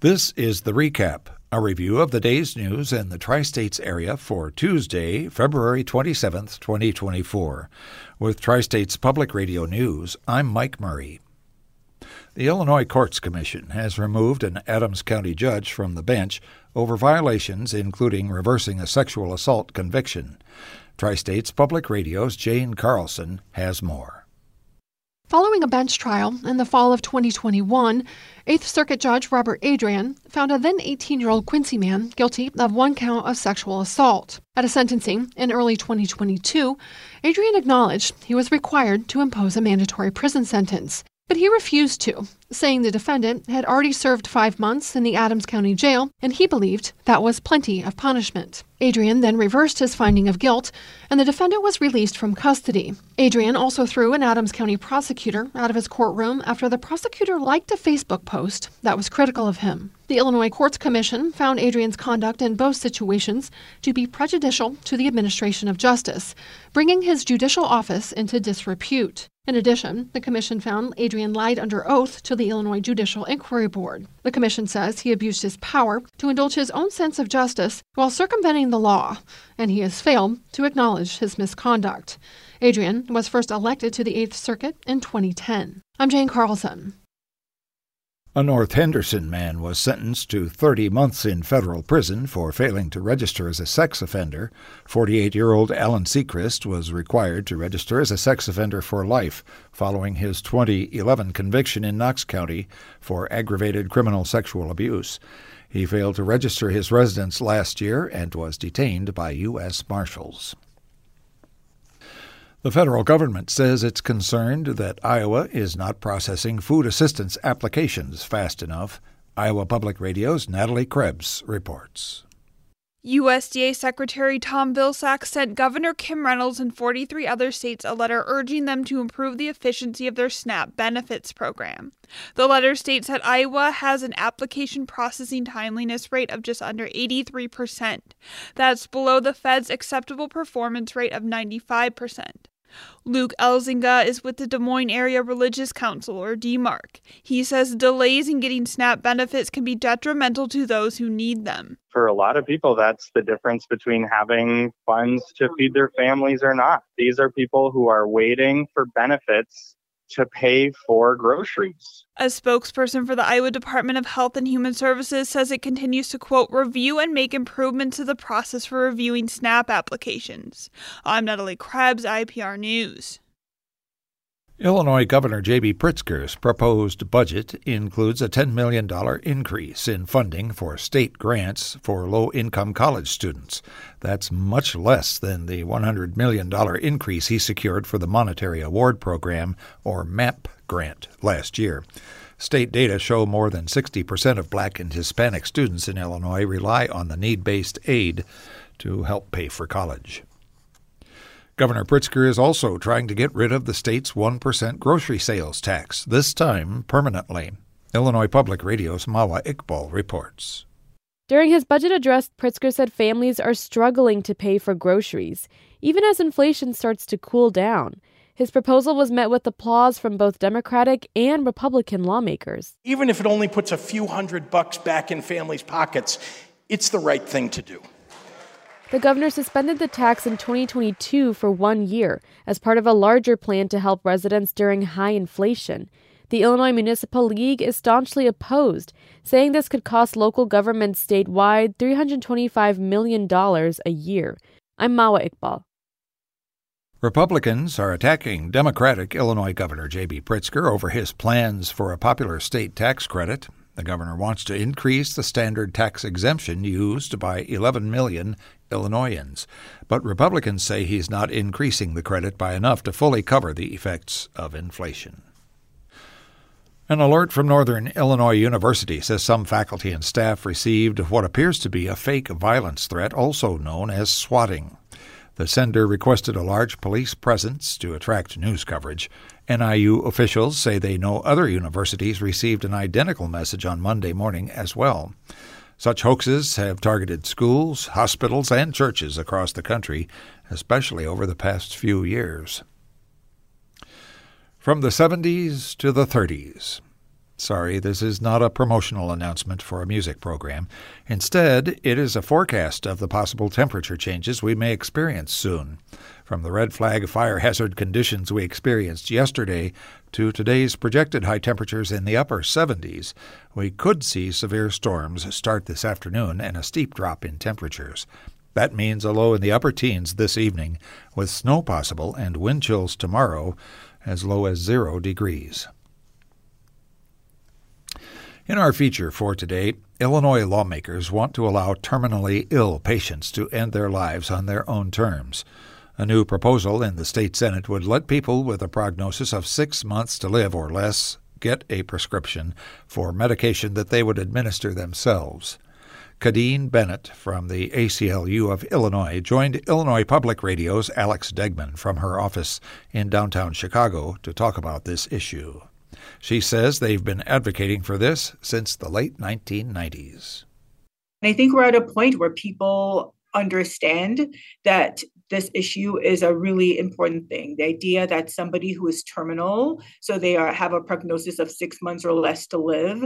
This is the recap, a review of the day's news in the tri states area for Tuesday, February 27th, 2024. With Tri States Public Radio News, I'm Mike Murray. The Illinois Courts Commission has removed an Adams County judge from the bench over violations including reversing a sexual assault conviction. Tri States Public Radio's Jane Carlson has more. Following a bench trial in the fall of 2021, Eighth Circuit Judge Robert Adrian found a then 18 year old Quincy man guilty of one count of sexual assault. At a sentencing in early 2022, Adrian acknowledged he was required to impose a mandatory prison sentence. But he refused to, saying the defendant had already served five months in the Adams County Jail and he believed that was plenty of punishment. Adrian then reversed his finding of guilt and the defendant was released from custody. Adrian also threw an Adams County prosecutor out of his courtroom after the prosecutor liked a Facebook post that was critical of him. The Illinois Courts Commission found Adrian's conduct in both situations to be prejudicial to the administration of justice, bringing his judicial office into disrepute. In addition, the Commission found Adrian lied under oath to the Illinois Judicial Inquiry Board. The Commission says he abused his power to indulge his own sense of justice while circumventing the law, and he has failed to acknowledge his misconduct. Adrian was first elected to the Eighth Circuit in 2010. I'm Jane Carlson. A North Henderson man was sentenced to 30 months in federal prison for failing to register as a sex offender. 48 year old Alan Sechrist was required to register as a sex offender for life following his 2011 conviction in Knox County for aggravated criminal sexual abuse. He failed to register his residence last year and was detained by U.S. Marshals. The federal government says it's concerned that Iowa is not processing food assistance applications fast enough. Iowa Public Radio's Natalie Krebs reports. USDA Secretary Tom Vilsack sent Governor Kim Reynolds and 43 other states a letter urging them to improve the efficiency of their SNAP benefits program. The letter states that Iowa has an application processing timeliness rate of just under 83%. That's below the Fed's acceptable performance rate of 95%. Luke Elzinga is with the Des Moines Area Religious Council, or DMARC. He says delays in getting SNAP benefits can be detrimental to those who need them. For a lot of people, that's the difference between having funds to feed their families or not. These are people who are waiting for benefits to pay for groceries. A spokesperson for the Iowa Department of Health and Human Services says it continues to, quote, review and make improvements to the process for reviewing SNAP applications. I'm Natalie Krebs, IPR News. Illinois Governor J.B. Pritzker's proposed budget includes a $10 million increase in funding for state grants for low income college students. That's much less than the $100 million increase he secured for the Monetary Award Program, or MAP, grant last year. State data show more than 60% of black and Hispanic students in Illinois rely on the need based aid to help pay for college. Governor Pritzker is also trying to get rid of the state's 1% grocery sales tax, this time permanently. Illinois Public Radio's Mawa Iqbal reports. During his budget address, Pritzker said families are struggling to pay for groceries, even as inflation starts to cool down. His proposal was met with applause from both Democratic and Republican lawmakers. Even if it only puts a few hundred bucks back in families' pockets, it's the right thing to do. The governor suspended the tax in 2022 for one year as part of a larger plan to help residents during high inflation. The Illinois Municipal League is staunchly opposed, saying this could cost local governments statewide $325 million a year. I'm Mawa Iqbal. Republicans are attacking Democratic Illinois Governor J.B. Pritzker over his plans for a popular state tax credit. The governor wants to increase the standard tax exemption used by 11 million Illinoisans, but Republicans say he's not increasing the credit by enough to fully cover the effects of inflation. An alert from Northern Illinois University says some faculty and staff received what appears to be a fake violence threat, also known as swatting. The sender requested a large police presence to attract news coverage. NIU officials say they know other universities received an identical message on Monday morning as well. Such hoaxes have targeted schools, hospitals, and churches across the country, especially over the past few years. From the 70s to the 30s, Sorry, this is not a promotional announcement for a music program. Instead, it is a forecast of the possible temperature changes we may experience soon. From the red flag fire hazard conditions we experienced yesterday to today's projected high temperatures in the upper 70s, we could see severe storms start this afternoon and a steep drop in temperatures. That means a low in the upper teens this evening, with snow possible and wind chills tomorrow as low as zero degrees. In our feature for today, Illinois lawmakers want to allow terminally ill patients to end their lives on their own terms. A new proposal in the state Senate would let people with a prognosis of six months to live or less get a prescription for medication that they would administer themselves. Khadine Bennett from the ACLU of Illinois joined Illinois Public Radio's Alex Degman from her office in downtown Chicago to talk about this issue. She says they've been advocating for this since the late 1990s. I think we're at a point where people understand that this issue is a really important thing. The idea that somebody who is terminal, so they are have a prognosis of six months or less to live,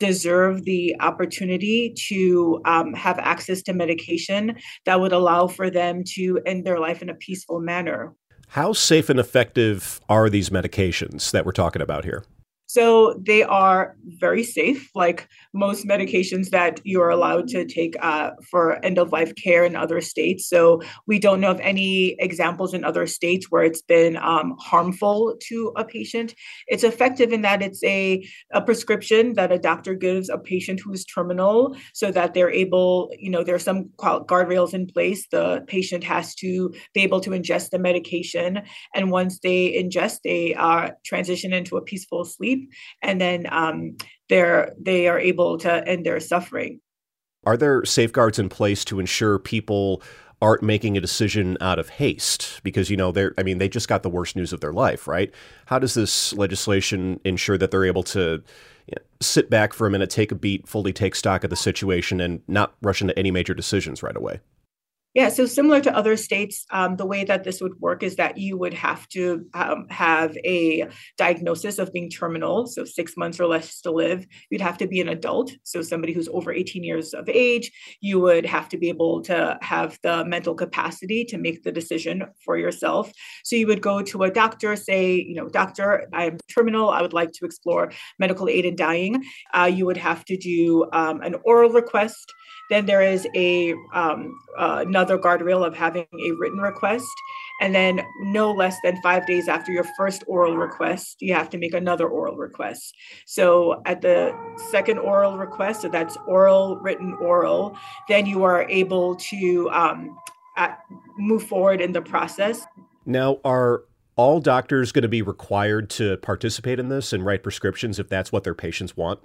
deserve the opportunity to um, have access to medication that would allow for them to end their life in a peaceful manner. How safe and effective are these medications that we're talking about here? So they are very safe, like most medications that you're allowed to take uh, for end of life care in other states. So we don't know of any examples in other states where it's been um, harmful to a patient. It's effective in that it's a, a prescription that a doctor gives a patient who's terminal so that they're able, you know, there's some guardrails in place. The patient has to be able to ingest the medication. And once they ingest, they uh, transition into a peaceful sleep and then um, they're they are able to end their suffering. Are there safeguards in place to ensure people aren't making a decision out of haste? Because you know they're i mean they just got the worst news of their life right? How does this legislation ensure that they're able to sit back for a minute take a beat fully take stock of the situation and not rush into any major decisions right away yeah, so similar to other states, um, the way that this would work is that you would have to um, have a diagnosis of being terminal, so six months or less to live. You'd have to be an adult, so somebody who's over 18 years of age. You would have to be able to have the mental capacity to make the decision for yourself. So you would go to a doctor, say, you know, doctor, I'm terminal. I would like to explore medical aid in dying. Uh, you would have to do um, an oral request then there is a um, uh, another guardrail of having a written request, and then no less than five days after your first oral request, you have to make another oral request. So at the second oral request, so that's oral, written, oral, then you are able to um, at, move forward in the process. Now, are all doctors going to be required to participate in this and write prescriptions if that's what their patients want?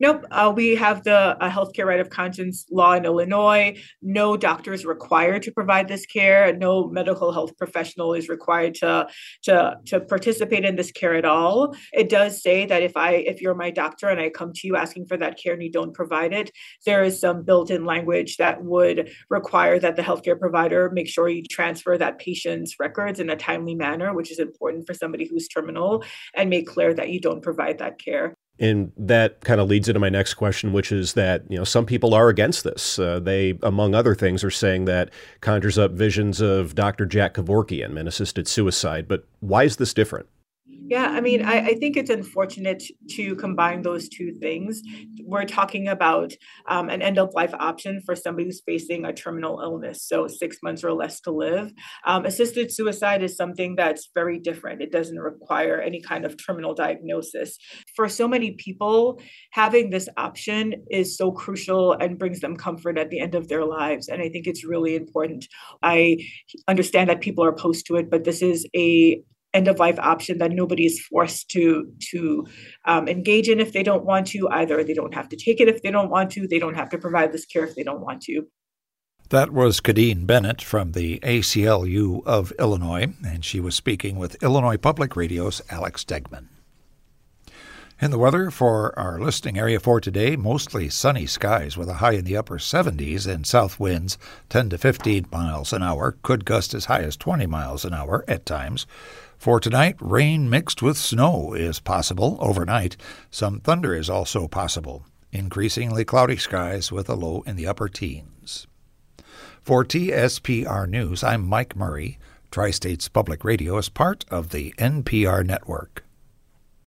Nope. Uh, we have the uh, healthcare right of conscience law in Illinois. No doctor is required to provide this care. No medical health professional is required to, to, to participate in this care at all. It does say that if I if you're my doctor and I come to you asking for that care and you don't provide it, there is some built-in language that would require that the healthcare provider make sure you transfer that patient's records in a timely manner, which is important for somebody who's terminal, and make clear that you don't provide that care. And that kind of leads into my next question, which is that you know some people are against this. Uh, they, among other things, are saying that conjures up visions of Dr. Jack Kevorkian and assisted suicide. But why is this different? Yeah, I mean, I, I, think it's unfortunate to combine those two things. We're talking about um, an end of life option for somebody who's facing a terminal illness, so six months or less to live. Um, assisted suicide is something that's very different. It doesn't require any kind of terminal diagnosis. For so many people, having this option is so crucial and brings them comfort at the end of their lives. And I think it's really important. I understand that people are opposed to it, but this is a end of life option that nobody is forced to to um, engage in if they don't want to either. They don't have to take it if they don't want to. They don't have to provide this care if they don't want to. That was Khadine Bennett from the ACLU of Illinois, and she was speaking with Illinois Public Radio's Alex Degman. In the weather for our listing area for today, mostly sunny skies with a high in the upper 70s and south winds 10 to 15 miles an hour, could gust as high as 20 miles an hour at times. For tonight, rain mixed with snow is possible overnight. Some thunder is also possible. Increasingly cloudy skies with a low in the upper teens. For TSPR News, I'm Mike Murray. Tri States Public Radio is part of the NPR network.